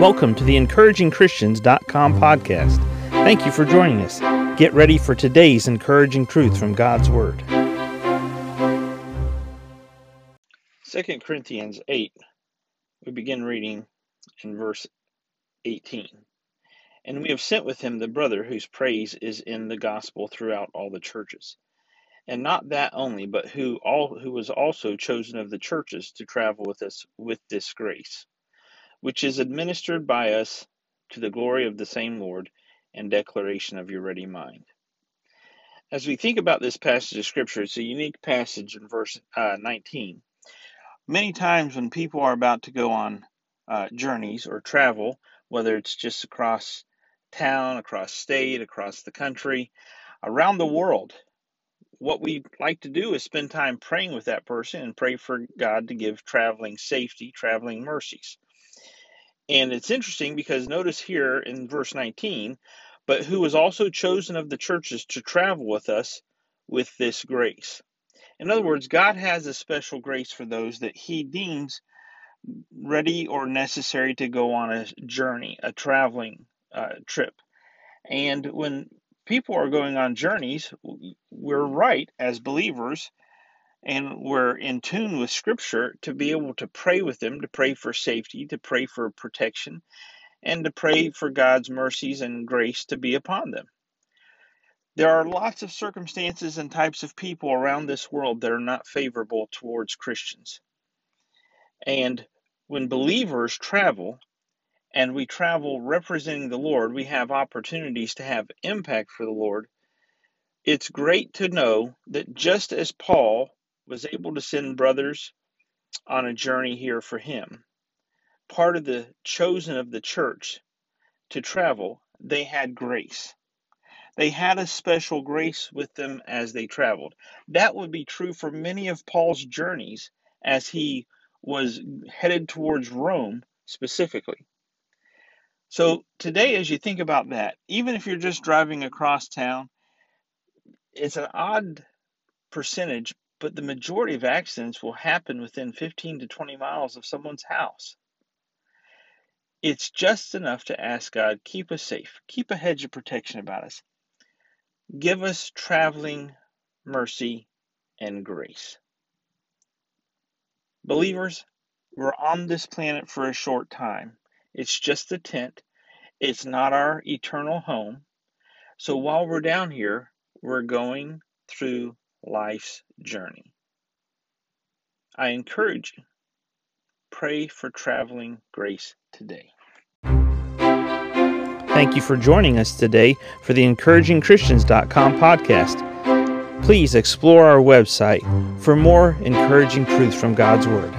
Welcome to the encouragingchristians.com podcast. Thank you for joining us. Get ready for today's encouraging truth from God's Word. 2 Corinthians 8, we begin reading in verse 18. And we have sent with him the brother whose praise is in the gospel throughout all the churches. And not that only, but who all who was also chosen of the churches to travel with us with this grace, which is administered by us to the glory of the same Lord and declaration of your ready mind. As we think about this passage of Scripture, it's a unique passage in verse uh, 19. Many times when people are about to go on uh, journeys or travel, whether it's just across town, across state, across the country, around the world, what we like to do is spend time praying with that person and pray for God to give traveling safety, traveling mercies. And it's interesting because notice here in verse 19, but who was also chosen of the churches to travel with us with this grace. In other words, God has a special grace for those that He deems ready or necessary to go on a journey, a traveling uh, trip. And when people are going on journeys, we're right as believers and we're in tune with Scripture to be able to pray with them, to pray for safety, to pray for protection, and to pray for God's mercies and grace to be upon them. There are lots of circumstances and types of people around this world that are not favorable towards Christians. And when believers travel, and we travel representing the Lord, we have opportunities to have impact for the Lord. It's great to know that just as Paul was able to send brothers on a journey here for him, part of the chosen of the church to travel, they had grace. They had a special grace with them as they traveled. That would be true for many of Paul's journeys as he was headed towards Rome specifically. So, today, as you think about that, even if you're just driving across town, it's an odd percentage, but the majority of accidents will happen within 15 to 20 miles of someone's house. It's just enough to ask God, keep us safe, keep a hedge of protection about us, give us traveling mercy and grace. Believers, we're on this planet for a short time. It's just a tent, it's not our eternal home. So while we're down here, we're going through life's journey. I encourage you, pray for traveling grace today. Thank you for joining us today for the encouragingchristians.com podcast. Please explore our website for more encouraging truths from God's Word.